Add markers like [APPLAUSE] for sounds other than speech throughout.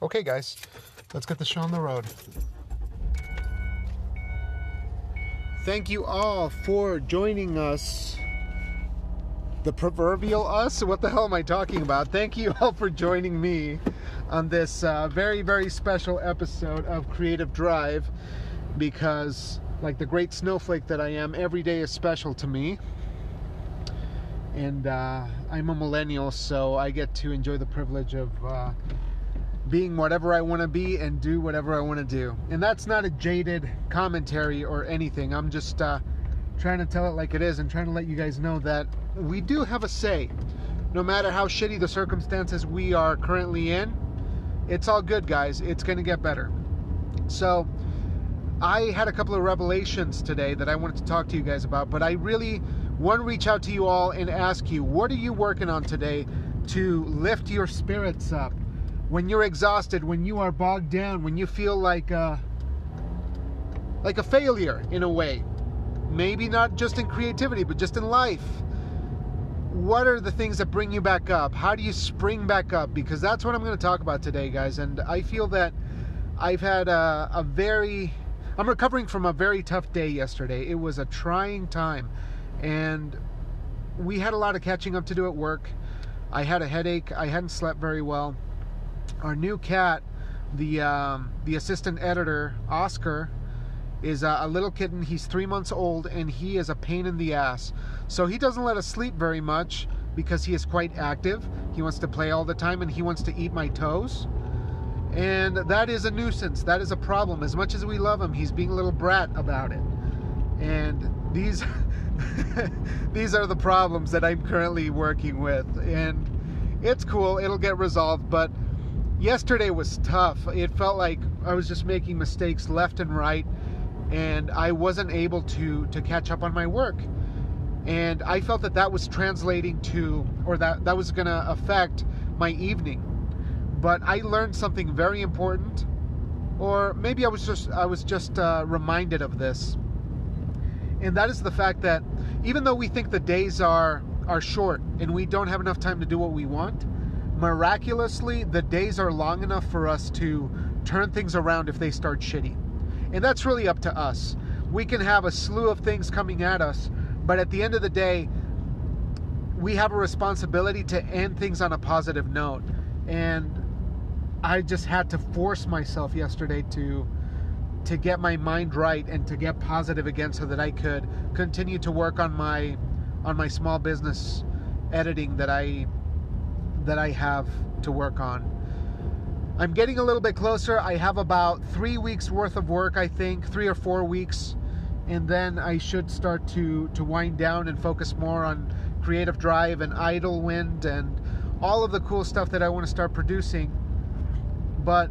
Okay, guys, let's get the show on the road. Thank you all for joining us. The proverbial us? What the hell am I talking about? Thank you all for joining me on this uh, very, very special episode of Creative Drive because, like the great snowflake that I am, every day is special to me. And uh, I'm a millennial, so I get to enjoy the privilege of. Uh, being whatever I want to be and do whatever I want to do. And that's not a jaded commentary or anything. I'm just uh, trying to tell it like it is and trying to let you guys know that we do have a say. No matter how shitty the circumstances we are currently in, it's all good, guys. It's going to get better. So, I had a couple of revelations today that I wanted to talk to you guys about, but I really want to reach out to you all and ask you what are you working on today to lift your spirits up? When you're exhausted, when you are bogged down, when you feel like a, like a failure in a way, maybe not just in creativity, but just in life. What are the things that bring you back up? How do you spring back up? Because that's what I'm going to talk about today, guys. And I feel that I've had a, a very, I'm recovering from a very tough day yesterday. It was a trying time. And we had a lot of catching up to do at work. I had a headache. I hadn't slept very well our new cat, the um, the assistant editor Oscar, is a, a, little kitten. He's three months old and he is a pain in the ass. So he doesn't let us sleep very much because he is quite active. He wants to play all the time and he wants to eat my toes. And that is a nuisance. That is a problem. As much as we love him, he's being a little brat about it. And these [LAUGHS] these are the problems that I'm currently working with. And it's cool. It'll get resolved, but yesterday was tough. It felt like I was just making mistakes left and right, and I wasn't able to to catch up on my work. And I felt that that was translating to, or that that was going to affect my evening. But I learned something very important, or maybe I was just I was just uh, reminded of this, and that is the fact that even though we think the days are are short and we don't have enough time to do what we want, miraculously, the days are long enough for us to turn things around if they start shitty. And that's really up to us. We can have a slew of things coming at us, but at the end of the day, we have a responsibility to end things on a positive note. And I just had to force myself yesterday to to get my mind right and to get positive again so that I could continue to work on my on my small business editing that I that I have to work on. I'm getting a little bit closer. I have about three weeks worth of work, I think, three or four weeks, and then I should start to to wind down and focus more on creative drive and Idlewind and all of the cool stuff that I want to start producing. But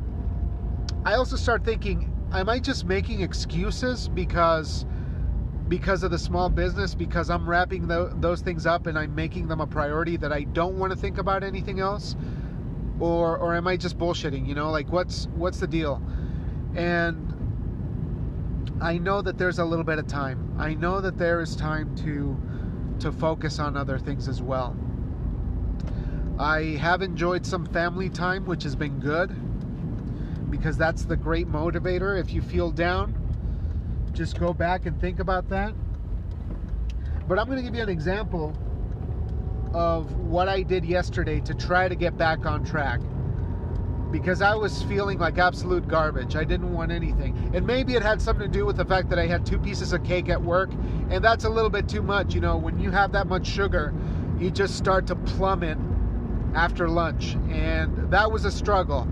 I also start thinking, am I just making excuses because because of the small business, because I'm wrapping the, those things up and I'm making them a priority that I don't want to think about anything else? Or, or am I just bullshitting? You know, like what's what's the deal? And I know that there's a little bit of time. I know that there is time to to focus on other things as well. I have enjoyed some family time, which has been good because that's the great motivator. If you feel down, just go back and think about that. But I'm going to give you an example of what I did yesterday to try to get back on track. Because I was feeling like absolute garbage. I didn't want anything. And maybe it had something to do with the fact that I had two pieces of cake at work. And that's a little bit too much. You know, when you have that much sugar, you just start to plummet after lunch. And that was a struggle.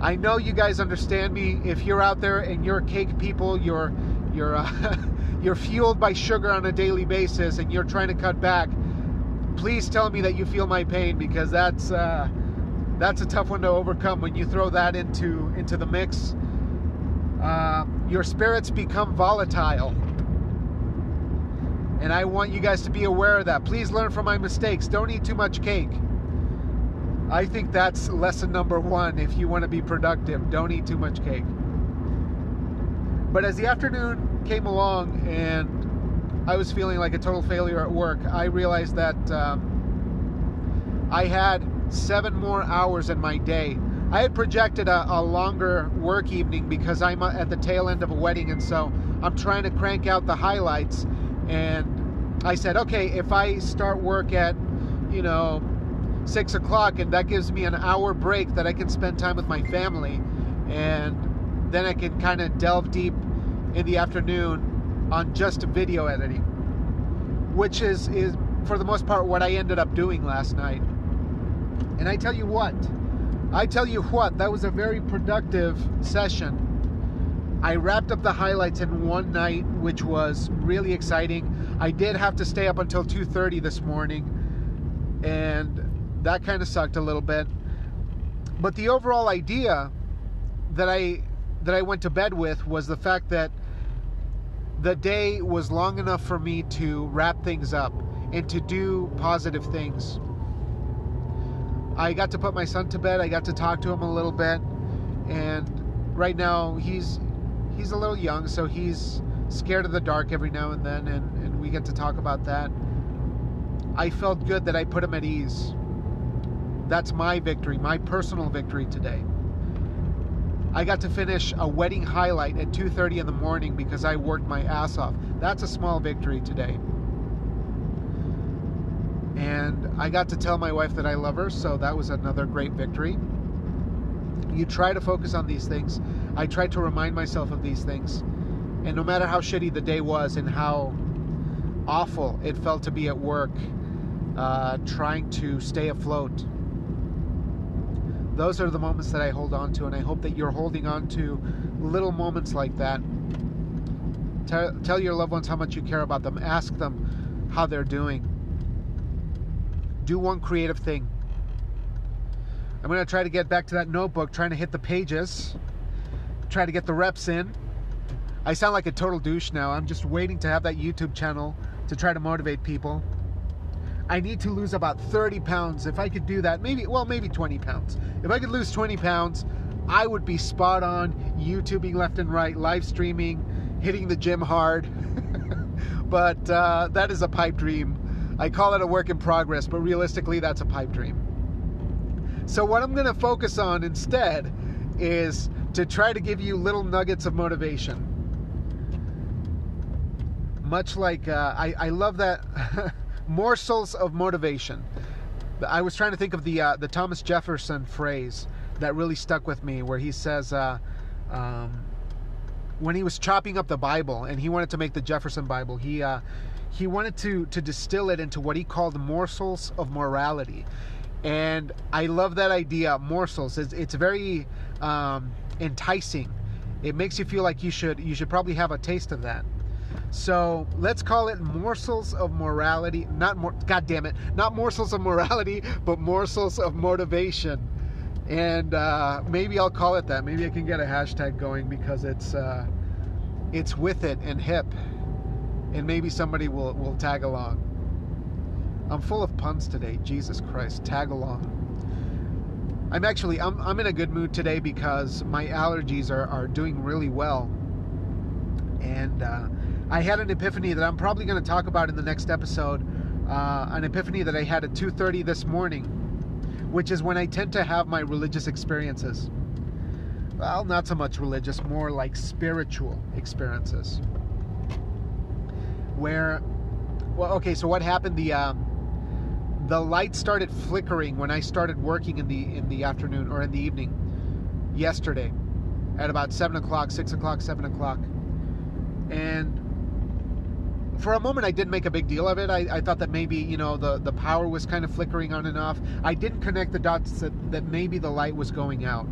I know you guys understand me. If you're out there and you're cake people, you're you're uh, [LAUGHS] you're fueled by sugar on a daily basis and you're trying to cut back, please tell me that you feel my pain because that's uh, that's a tough one to overcome when you throw that into into the mix. Uh, your spirits become volatile. And I want you guys to be aware of that. Please learn from my mistakes. Don't eat too much cake. I think that's lesson number one if you want to be productive. Don't eat too much cake. But as the afternoon came along and I was feeling like a total failure at work, I realized that um, I had seven more hours in my day I had projected a, a, longer work evening because I'm at the tail end of a wedding, and so I'm trying to crank out the highlights. And I said, okay, if I start work at, you know, six o'clock, and that gives me an hour break that I can spend time with my family, and then I can kind of delve deep in the afternoon on just video editing, which is is for the most part what I ended up doing last night. And I tell you what I tell you what, that was a very productive session. I wrapped up the highlights in one night, which was really exciting. I did have to stay up until 2:30 this morning, and that kind of sucked a little bit. But the overall idea that I that I went to bed with was the fact that the day was long enough for me to wrap things up and to do positive things. I got to put my son to bed. I got to talk to him a little bit, and right now he's he's a little young, so he's scared of the dark every now and then, and, and we get to talk about that. I felt good that I put him at ease. That's my victory, my personal victory today. I got to finish a wedding highlight at 2:30 in the morning because I worked my ass off. That's a small victory today. And I got to tell my wife that I love her, so that was another great victory. You try to focus on these things. I tried to remind myself of these things. And no matter how shitty the day was and how awful it felt to be at work, uh, trying to stay afloat, those are the moments that I hold on to, and I hope that you're holding on to little moments like that. Tell, tell your loved ones how much you care about them. Ask them how they're doing do one creative thing. I'm going to try to get back to that notebook, trying to hit the pages, try to get the reps in. I sound like a total douche now. I'm just waiting to have that YouTube channel to try to motivate people. I need to lose about 30 pounds. If I could do that, maybe, well, maybe 20 pounds. If I could lose 20 pounds, I would be spot on YouTubing left and right, live streaming, hitting the gym hard. [LAUGHS] but uh, that is a pipe dream I call it a work in progress, but realistically, that's a pipe dream. So, what I'm going to focus on instead is to try to give you little nuggets of motivation. Much like uh, I, I love that [LAUGHS] morsels of motivation. I was trying to think of the uh, the Thomas Jefferson phrase that really stuck with me, where he says, uh, um, when he was chopping up the Bible and he wanted to make the Jefferson Bible, he uh, he wanted to to distill it into what he called morsels of morality. And i love that idea morsels it's, it's very um, enticing. It makes you feel like you should you should probably have a taste of that so let's call it morsels of morality not more god damn it not morsels of morality [LAUGHS] but morsels of motivation and uh, maybe i'll call it that maybe i can get a hashtag going because it's uh, it's with it and hip and maybe somebody will, will tag along. I'm full of puns today. Jesus Christ, tag along. I'm actually I'm, I'm in a good mood today because my allergies are, are doing really well. And uh, I had an epiphany that I'm probably going to talk about in the next episode. Uh, an epiphany that I had at 2:30 this morning, which is when I tend to have my religious experiences. Well, not so much religious, more like spiritual experiences where well okay so what happened the um, the light started flickering when I started working in the in the afternoon or in the evening yesterday at about seven o'clock, six o'clock, seven o'clock, and for a moment I didn't make a big deal of it. I, I, thought that maybe you know the the power was kind of flickering on and off. I didn't connect the dots that, that maybe the light was going out,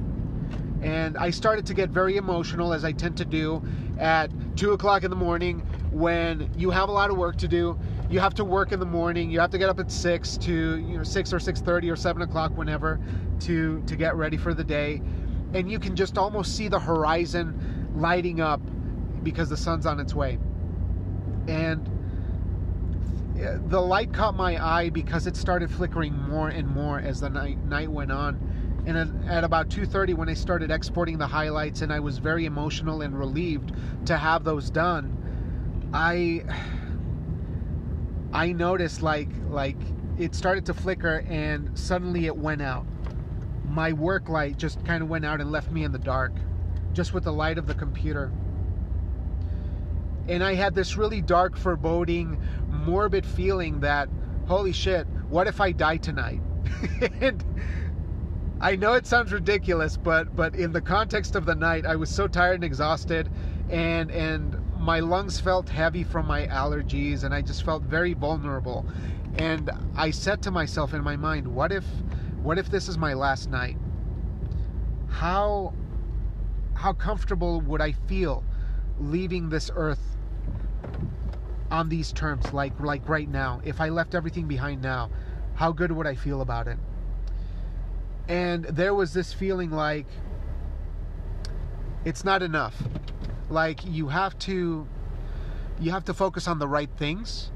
and I started to get very emotional as I tend to do at two o'clock in the morning when you have a lot of work to do. You have to work in the morning. You have to get up at six to you know six or six thirty or seven o'clock, whenever, to to get ready for the day, and you can just almost see the horizon lighting up because the sun's on its way, and the light caught my eye because it started flickering more and more as the night night went on. And at, about 2:30, when I started exporting the highlights, and I was very emotional and relieved to have those done, I I noticed like like it started to flicker and suddenly it went out. my work light just kind of went out and left me in the dark, just with the light of the computer. And I had this really dark, foreboding, morbid feeling that, holy shit, what if I die tonight? [LAUGHS] and I know it sounds ridiculous, but but in the context of the night, I was so tired and exhausted, and and my lungs felt heavy from my allergies, and I just felt very vulnerable. And I said to myself in my mind, what if what if this is my last night? How how comfortable would I feel leaving this earth on these terms like like right now? If I left everything behind now, how good would I feel about it? and there was this feeling like it's not enough like you have to you have to focus on the right things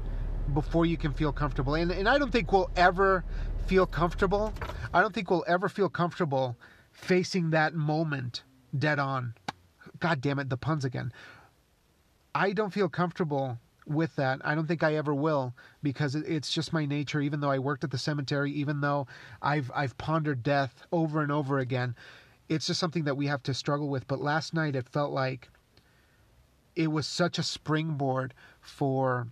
before you can feel comfortable and, and i don't think we'll ever feel comfortable i don't think we'll ever feel comfortable facing that moment dead on god damn it the puns again i don't feel comfortable with that. I don't think I ever will because it's just my nature. Even though I worked at the cemetery, even though I've I've pondered death over and over again, it's just something that we have to struggle with. But last night it felt like it was such a springboard for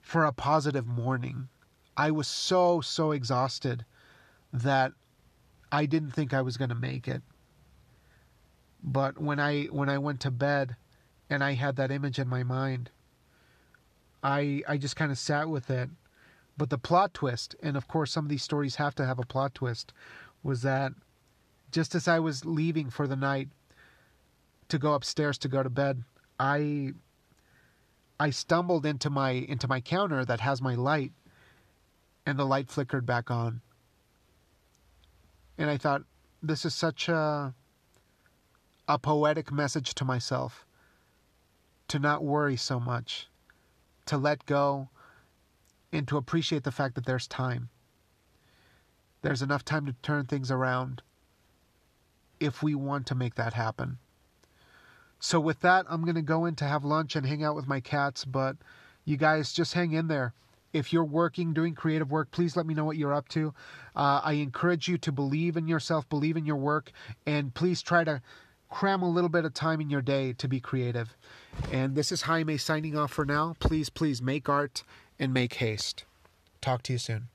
for a positive morning. I was so so exhausted that I didn't think I was going to make it. But when I when I went to bed, and I had that image in my mind. I I just kind of sat with it. But the plot twist, and of course some of these stories have to have a plot twist, was that just as I was leaving for the night to go upstairs to go to bed, I I stumbled into my into my counter that has my light and the light flickered back on. And I thought this is such a a poetic message to myself to not worry so much, to let go, and to appreciate the fact that there's time. There's enough time to turn things around if we want to make that happen. So, with that, I'm going to go in to have lunch and hang out with my cats, but you guys just hang in there. If you're working, doing creative work, please let me know what you're up to. Uh, I encourage you to believe in yourself, believe in your work, and please try to cram a little bit of time in your day to be creative. And this is Jaime signing off for now. Please, please make art and make haste. Talk to you soon.